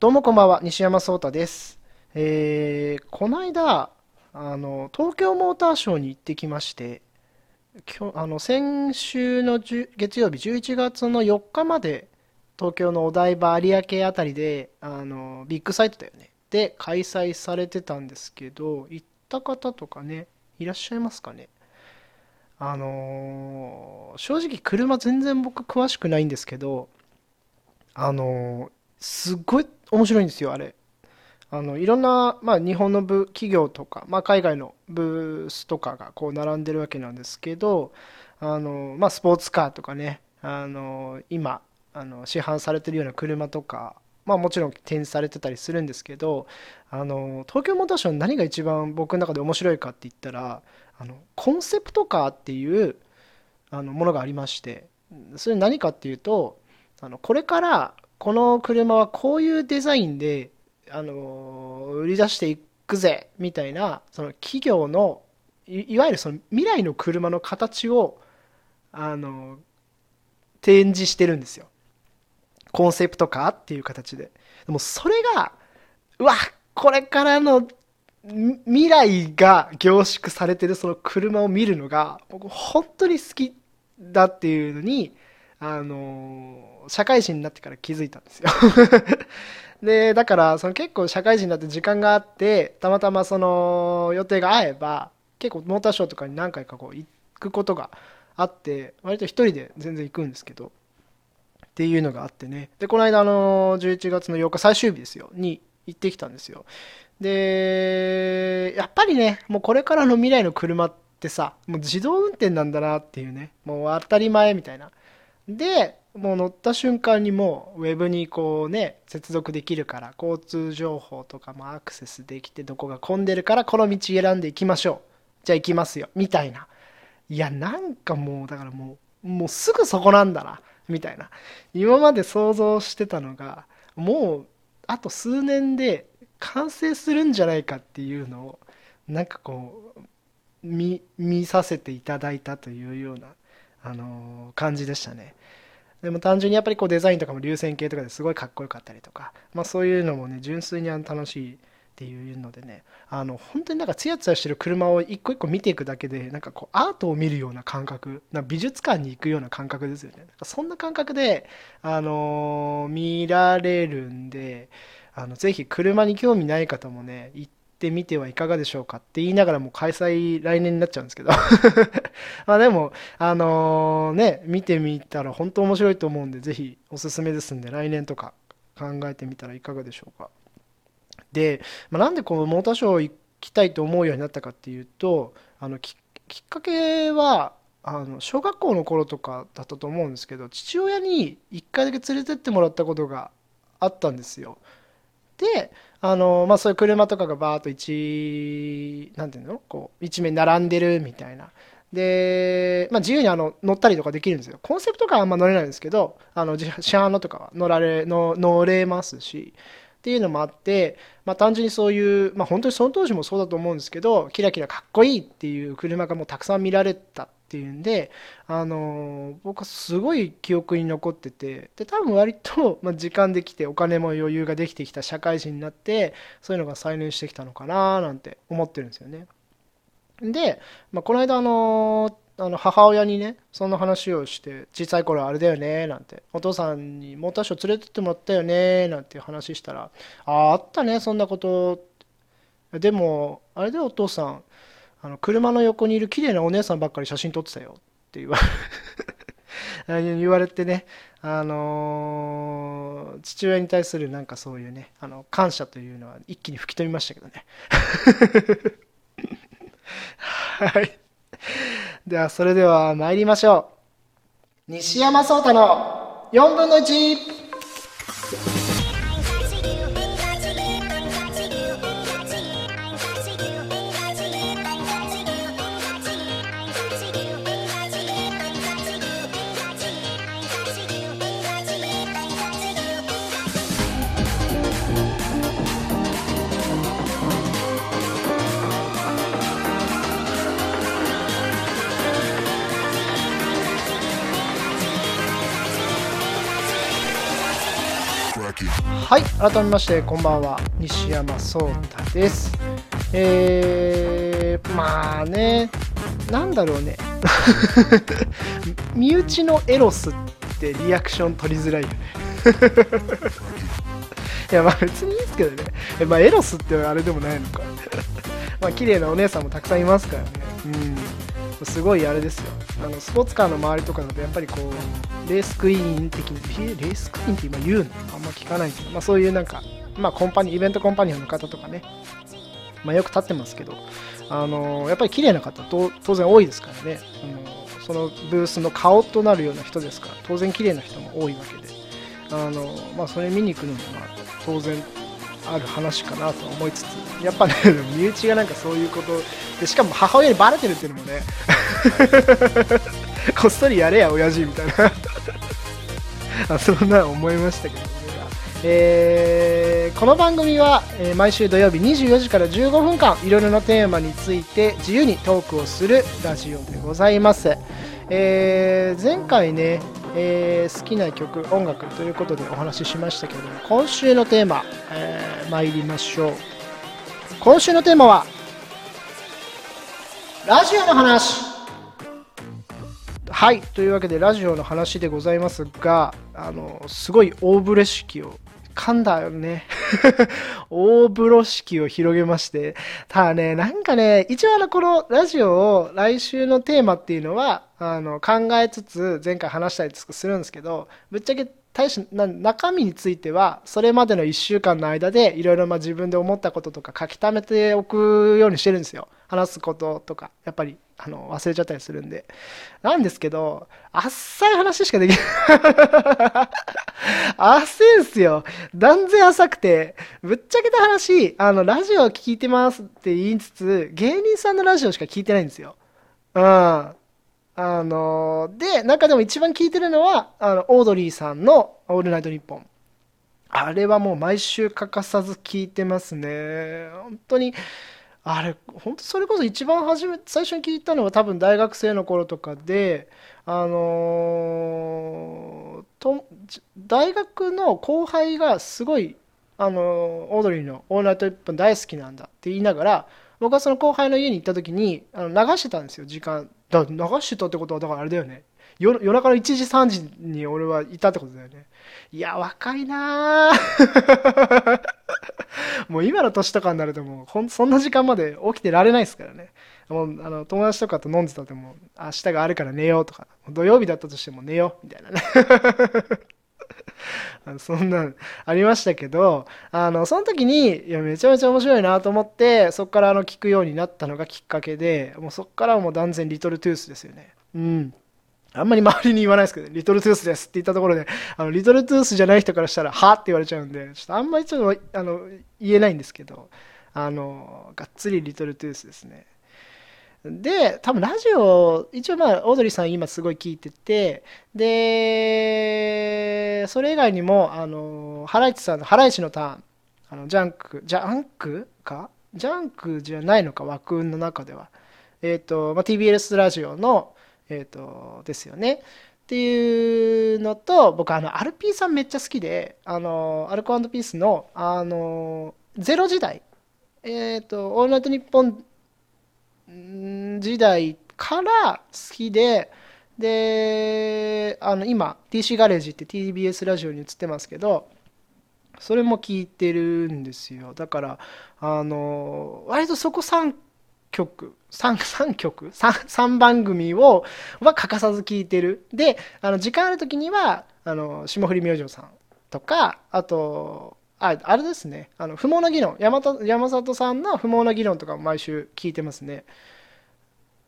どうもこんばんは、西山壮太です。えー、この間、あの、東京モーターショーに行ってきまして、今日、あの、先週の10月曜日、11月の4日まで、東京のお台場有明あたりで、あの、ビッグサイトだよね。で、開催されてたんですけど、行った方とかね、いらっしゃいますかね。あのー正直車全然僕詳しくないんですけど、あのーすっごい面白いんですよ、あれ。あの、いろんな、まあ、日本の部企業とか、まあ、海外のブースとかがこう並んでるわけなんですけど、あの、まあ、スポーツカーとかね、あの、今、あの、市販されてるような車とか、まあ、もちろん展示されてたりするんですけど、あの、東京モーターショー何が一番僕の中で面白いかって言ったら、あの、コンセプトカーっていう、あの、ものがありまして、それ何かっていうと、あの、これからこの車はこういうデザインで、あの売り出していくぜみたいなその企業のいわゆるその未来の車の形をあの展示してるんですよ。コンセプトカーっていう形で。でもそれがうわこれからの未来が凝縮されてるその車を見るのが僕本当に好きだっていうのにあの社会人になってから気づいたんですよ。でだからその結構社会人になって時間があってたまたまその予定が合えば結構モーターショーとかに何回かこう行くことがあって割と一人で全然行くんですけどっていうのがあってね。でこの間あの11月の8日最終日ですよ。に行ってきたんですよ。でやっぱりねもうこれからの未来の車ってさもう自動運転なんだなっていうねもう当たり前みたいな。でもう乗った瞬間にもうウェブにこうね接続できるから交通情報とかもアクセスできてどこが混んでるからこの道選んでいきましょう。じゃあ行きますよ。みたいな。いやなんかもうだからもうもうすぐそこなんだな。みたいな。今まで想像してたのがもうあと数年で完成するんじゃないかっていうのをなんかこう見見させていただいたというような、あの感じでしたね。でも単純にやっぱりこうデザインとかも流線形とかですごいかっこよかったりとか、まあ、そういうのもね純粋にあの楽しいっていうのでねあの本当になんかツヤツヤしてる車を一個一個見ていくだけでなんかこうアートを見るような感覚な美術館に行くような感覚ですよね。なんかそんな感覚で、あのー見られるんであのぜひ車に興味ない方もね行ってみてはいかがでしょうかって言いながらも開催来年になっちゃうんですけど。まあでもあのね見てみたら本当面白いと思うんでぜひおすすめですんで来年とか考えてみたらいかがでしょうか。で、まあ、なんでこのモーターショー行きたいと思うようになったかっていうとあのききっかけはあの小学校の頃とかだったと思うんですけど父親に1回だけ連れてってもらったことがあったんですよ。であのまあそういう車とかがバーッと一なんていうの？こう一面並んでるみたいな。で、まあ、自由にあの乗ったりとかできるんですよ。コンセプトカーはあんま乗れないんですけどあの自市販のとかは乗られの乗れますしっていうのもあって、まあ、単純にそういう、まあ、本当にその当時もそうだと思うんですけどキラキラかっこいいっていう車がもうたくさん見られたっていうんで、あの僕はすごい記憶に残っててで多分割と、まあ、時間できてお金も余裕ができてきた社会人になってそういうのが再燃してきたのかななんて思ってるんですよね。で、まあ、この間あのあの母親にねそんな話をして小さい頃あれだよねなんてお父さんにモーターショー連れてってもらったよねなんて話したらあああったねそんなことでもあれでお父さんあの車の横にいる綺麗なお姉さんばっかり写真撮ってたよ。って言われ言われてねあのー父親に対するなんかそういうねあの感謝というのは一気に吹き飛びましたけどね。はい。ではそれでは参りましょう。西山壮太の4分の1はい改めましてこんばんは。西山壮太です。えー、まあねなんだろうね。身内のエロスってリアクション取りづらいよね。いやまあ別にいいですけどね。まあエロスってあれでもないのか。まあ綺麗なお姉さんもたくさんいますからね。うん。すごいあれですよ。あのスポーツカーの周りとかだとやっぱりこうレースクイーン的にレースクイーンって今言うの？あんま聞かないけど、まあ、そういうなんか、まあ、コンパニイベントコンパニオンの方とかね、まあ、よく立ってますけど、あのやっぱり綺麗な方と当然多いですからね、あのそのブースの顔となるような人ですから当然綺麗な人も多いわけで、あのまあ、それ見に行くのも当然ある話かなと思いつつやっぱね 身内がなんかそういうことでしかも母親にバレてるっていうのもね こっそりやれや親父みたいな。あそんな思いましたけどね、えー、この番組は、え、毎週土曜日24時から15分間いろいろなテーマについて自由にトークをするラジオでございます、えー、前回ねえー、好きな曲音楽ということでお話ししましたけれども今週のテーマ、えー、参りましょう。今週のテーマはラジオの話。はいというわけでラジオの話でございますがあのすごい大風呂敷を噛んだよね。大風呂敷を広げまして。ただねなんかね一応あのこのラジオを来週のテーマっていうのはあの考えつつ前回話したりするんですけどぶっちゃけ大し中身についてはそれまでの1週間の間でいろいろ自分で思ったこととか書き溜めておくようにしてるんですよ。話すこととか。やっぱりあの忘れちゃったりするんで。なんですけどあっさい話しかできない。浅いんすよ。断然浅くてぶっちゃけた話あのラジオ聞いてますって言いつつ芸人さんのラジオしか聞いてないんですよ。うん。あので中でも一番聞いてるのはあのオードリーさんの「オールナイトニッポン」あれはもう毎週欠かさず聞いてますね。本当にあれ本当それこそ一番初め最初に聞いたのは多分大学生の頃とかであのー、と大学の後輩がすごいあの、オードリーの「オールナイトニッポン」大好きなんだって言いながら僕はその後輩の家に行った時にあの流してたんですよ時間。だ流してたってことはだからあれだよね。夜夜中の1時3時に俺はいたってことだよね。いや若いな もう今の年とかになるともうほんそんな時間まで起きてられないですからね。もうあの友達とかと飲んでたっても明日があるから寝ようとか土曜日だったとしても寝ようみたいなね。そんなんありましたけどあのその時にいやめちゃめちゃ面白いなと思ってそこからあの聞くようになったのがきっかけでもうそこからはもう断然リトルトゥースですよね。うん。あんまり周りに言わないですけど、リトルトゥースですって言ったところで、あのリトルトゥースじゃない人からしたら、はって言われちゃうんで、ちょっとあんまりちょっとあの言えないんですけど、あの、がっつりリトルトゥースですね。で多分ラジオ一応まあオードリーさん今すごい聞いててでそれ以外にもあのハライチさんの「ハライチのターン」あの JUNK JUNK？か？ジャンクじゃないのか枠の中では。えっ、ー、と、まあ、TBS ラジオのえっ、ー、とですよね。っていうのと僕あのアルピーさんめっちゃ好きであのアルコピースのあのゼロ時代。えっ、ー、と「オールナイトニッポン」時代から好きでであの今 TC ガレージって TBS ラジオに映ってますけどそれも聞いてるんですよ。だからあの割とそこ3曲 3, 3曲？3, 3番組をは欠かさず聞いてる。であの時間ある時にはあの霜降り明星さんとかあとああれですね。あの不毛な議論。山山里さんの不毛な議論とか毎週聞いてますね。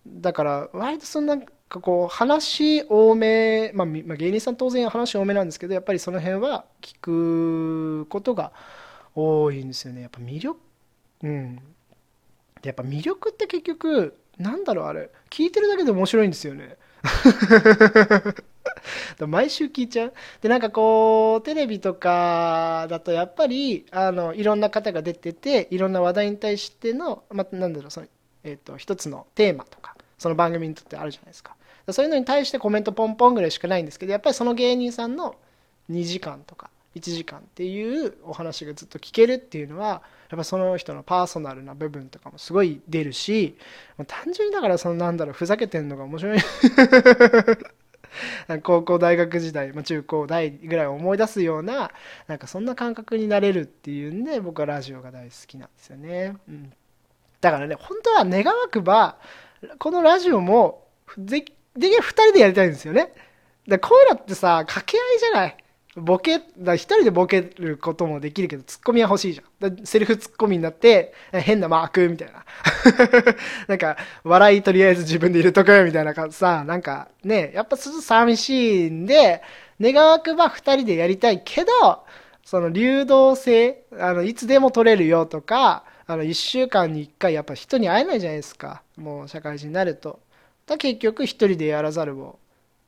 だから割とそんなこう話多め、まあ、まあ、芸人さん当然話多めなんですけどやっぱりその辺は聞くことが多いんですよね。やっぱ魅力うん。やっぱ魅力って結局なんだろうあれ。聞いてるだけで面白いんですよね。毎週聞いちゃう？でなんかこうテレビとかだとやっぱりあのいろんな方が出てていろんな話題に対しての、ま、なんだろうその、えーと、一つのテーマとかその番組にとってあるじゃないですか。そういうのに対してコメントポンポンぐらいしかないんですけどやっぱりその芸人さんの2時間とか1時間っていうお話がずっと聞けるっていうのはやっぱその人のパーソナルな部分とかもすごい出るし単純にだからそのなんだろうふざけてんのが面白い。高校大学時代、まあ、中高大ぐらいを思い出すようななんかそんな感覚になれるっていうんで僕はラジオが大好きなんですよね、うん、だからね本当は願わくばこのラジオもでできれば2人でやりたいんですよね。だこういうのってさ掛け合いじゃない。ボケ、だ一人でボケることもできるけど、ツッコミは欲しいじゃん。セルフツッコミになって、変なマークみたいな。なんか、笑いとりあえず自分で入れとくみたいな感じさ、なんかね、やっぱちょっと寂しいんで、願わくば二人でやりたいけど、その流動性、あの、いつでも取れるよとか、あの、一週間に一回やっぱ人に会えないじゃないですか。もう社会人になると。だ結局一人でやらざるを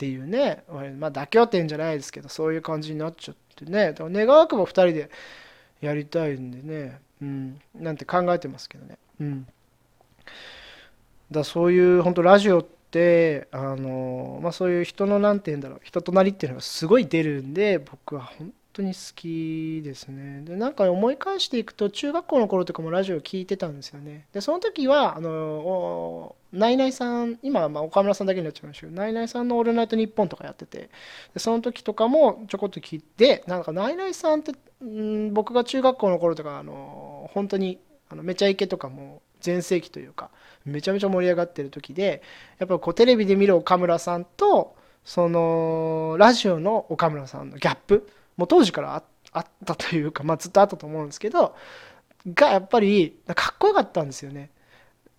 っていうね、まあ、妥協点じゃないですけどそういう感じになっちゃってね。だから願わくば2人でやりたいんでね、うん、なんて考えてますけどね、うん、だそういう本当ラジオってあの、まあ、そういう人の何て言うんだろう。人となりっていうのがすごい出るんで僕は本当に好きですね。でなんか思い返していくと中学校の頃とかもラジオ聞いてたんですよね。でその時はあのナイナイさん今はま岡村さんだけになっちゃいましたけどナイナイさんの「オールナイトニッポン」とかやっててでその時とかもちょこっと聞いてなんかナイナイさんってん僕が中学校の頃とかあの本当にあのめちゃイケとかも全盛期というかめちゃめちゃ盛り上がってる時でやっぱこうテレビで見る岡村さんとそのラジオの岡村さんのギャップもう当時からあったというか、まあ、ずっとあったと思うんですけどがやっぱりかっこよかったんですよね。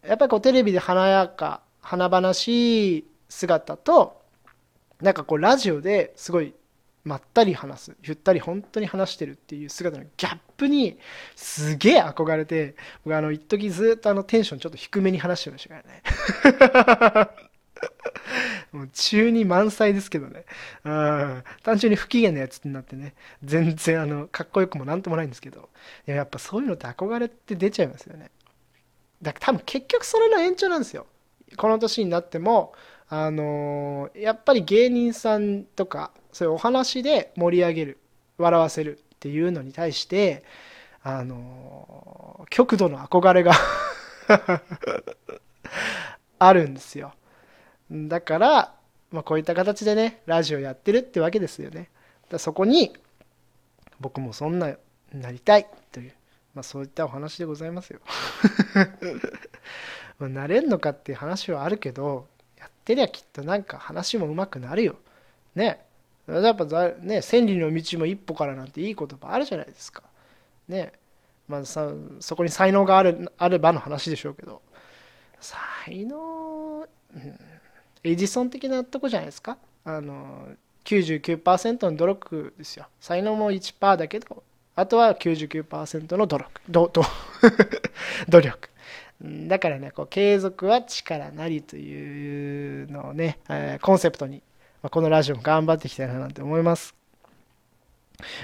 やっぱりこうテレビで華やか華々しい姿となんかこうラジオですごいまったり話すゆったり本当に話してるっていう姿のギャップにすげえ憧れて僕あの一時ずっとあのテンションちょっと低めに話してましたからね もう中に満載ですけどね。うん。単純に不機嫌なやつになってね。全然あの、かっこよくもなんともないんですけど。いや、やっぱそういうのって憧れって出ちゃいますよね。だから多分結局それの延長なんですよ。この年になっても、あのー、やっぱり芸人さんとか、そういうお話で盛り上げる、笑わせるっていうのに対して、あのー、極度の憧れが あるんですよ。だから、まあ、こういった形でねラジオやってるってわけですよねだそこに僕もそんななりたいという、まあ、そういったお話でございますよ。まあなれんのかっていう話はあるけどやってりゃきっとなんか話もうまくなるよ。ね。やっぱね千里の道も一歩からなんていい言葉あるじゃないですか。ね。まあさそこに才能があるあればの話でしょうけど。才能、うん。エジソン的なとこじゃないですか。あの99%の努力ですよ。才能も1%だけど。あとは99%の努力。どど 努力。だからねこう継続は力なりというのをね、えー、コンセプトに、まあ、このラジオも頑張っていきたいななんて思います。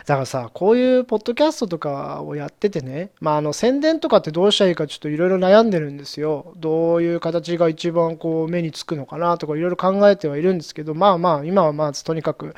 だからさ、こういうポッドキャストとかをやっててね、まあ、あの宣伝とかってどうしたらいいかちょっといろいろ悩んでるんですよ。どういう形が一番こう目につくのかなとかいろいろ考えてはいるんですけど、まあまあ、今はまずとにかく、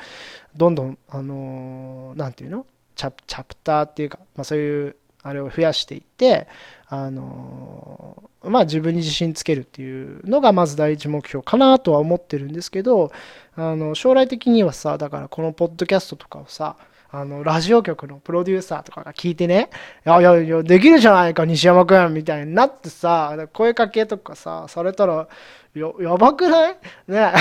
どんどん、あのー、なんていうの？チャチャプターっていうか、まあ、そういうあれを増やしていって、あの、まあ自分に自信つけるっていうのがまず第一目標かなとは思ってるんですけど、あの将来的にはさ、だからこのポッドキャストとかをさ、あの、ラジオ局のプロデューサーとかが聞いてね、いやいやいや、できるじゃないか、西山くんみたいになってさ、声かけとかさ、されたら、や、やばくない？ね。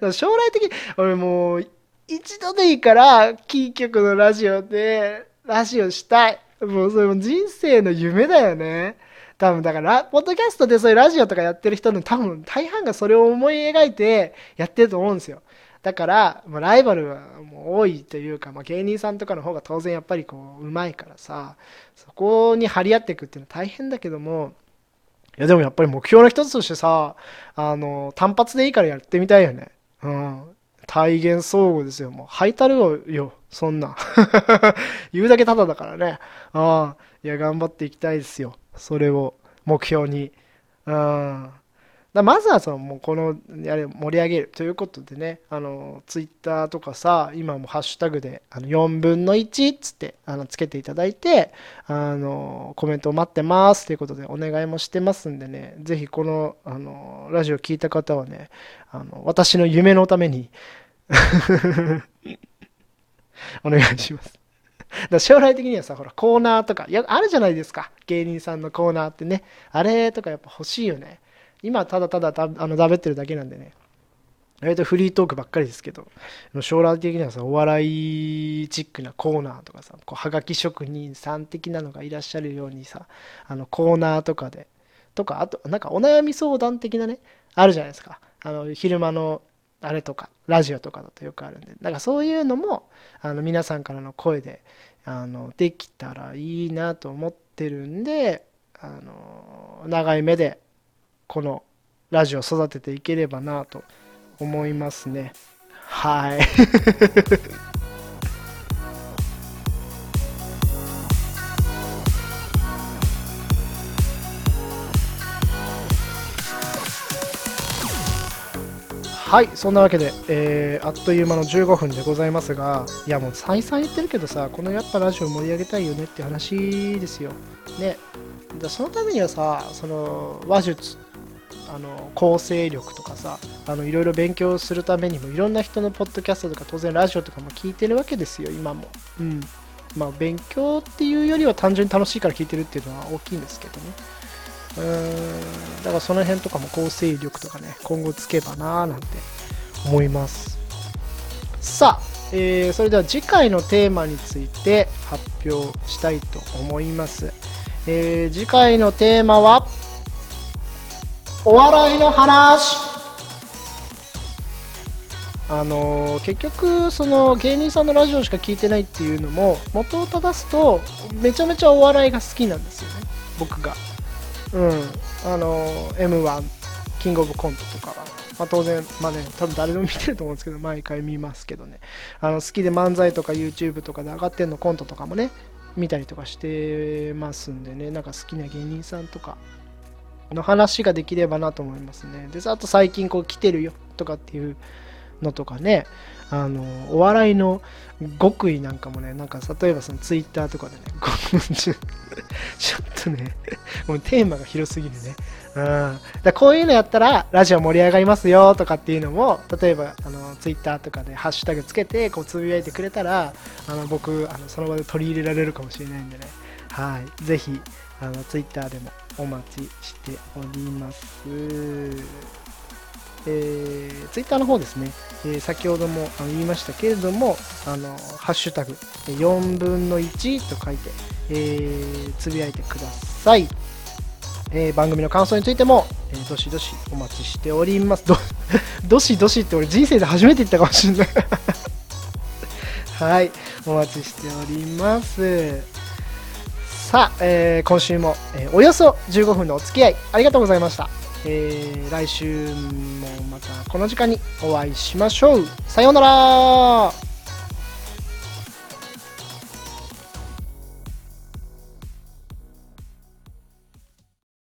将来的、俺もう、一度でいいから、キー局のラジオで、ラジオしたい。もうそれも人生の夢だよね。多分だから、ポッドキャストでそういうラジオとかやってる人の多分大半がそれを思い描いてやってると思うんですよ。だから、まあ、ライバルはもう多いというか、まあ、芸人さんとかの方が当然やっぱりこう、うまいからさ、そこに張り合っていくっていうのは大変だけども、いやでもやっぱり目標の一つとしてさ、あの、単発でいいからやってみたいよね。うん。体現相互ですよ。もう、ハイタルよ、そんな。言うだけタダだからね。ああ、いや、頑張っていきたいですよ。それを目標に。うん。だまずはそのもうこのやれ盛り上げるということでね、あのツイッターとかさ、今もハッシュタグであの4分の1っつってあのつけていただいて、あのコメントを待ってますということでお願いもしてますんでね、ぜひこのあのラジオ聞いた方はね、あの私の夢のために お願いします。だ将来的にはさ、ほら、コーナーとか、いや、あるじゃないですか。芸人さんのコーナーってね。あれとかやっぱ欲しいよね。今ただただあのだべってるだけなんでね。割とフリートークばっかりですけど将来的にはさお笑いチックなコーナーとかさこうはがき職人さん的なのがいらっしゃるようにさあのコーナーとかでとかあとなんかお悩み相談的なねあるじゃないですか。あの昼間のあれとかラジオとかだとよくあるんで。だからそういうのもあの皆さんからの声であのできたらいいなと思ってるんであの長い目でこのラジオ育てていければなと思いますねはい はい、そんなわけで、えー、あっという間の15分でございますが、いやもう再三言ってるけどさ、このやっぱラジオ盛り上げたいよねって話ですよ。ね。そのためにはさ、その話術あの構成力とかさあのいろいろ勉強するためにもいろんな人のポッドキャストとか当然ラジオとかも聞いてるわけですよ今も。うん。まあ勉強っていうよりは単純に楽しいから聞いてるっていうのは大きいんですけどね。うーんだからその辺とかも構成力とかね今後つけばなーなんて思います。さあ、えー、それでは次回のテーマについて発表したいと思います、えー、次回のテーマはお笑いの話。あの結局その芸人さんのラジオしか聞いてないっていうのも元を正すとめちゃめちゃお笑いが好きなんですよね。僕が。うん。あの m 1キングオブコントとかは、まあ、当然まあね多分誰でも見てると思うんですけど毎回見ますけどね。あの好きで漫才とか YouTube とかで上がってんのコントとかもね見たりとかしてますんでね。なんか好きな芸人さんとかの話ができればなと思いますね。で、あと最近こう来てるよとかっていうのとかね、あの、お笑いの極意なんかもね、なんか例えばそのツイッターとかでね、ちょっとね、もうテーマが広すぎるね。うん、だこういうのやったらラジオ盛り上がりますよとかっていうのも例えばあのツイッターとかでハッシュタグつけてこうつぶやいてくれたらあの僕あのその場で取り入れられるかもしれないんでねはいぜひあのツイッターでもお待ちしております。えー、ツイッターの方ですね、えー、先ほどもあの言いましたけれども、あのハッシュタグ4分の1と書いて、えー、つぶやいてください。えー、番組の感想についても、えー、どしどしお待ちしております。ど どしどしって俺人生で初めて言ったかもしれない はい、お待ちしております。さあ、えー、今週も、えー、およそ15分のお付き合いありがとうございました、えー、来週もまたこの時間にお会いしましょう。さようなら。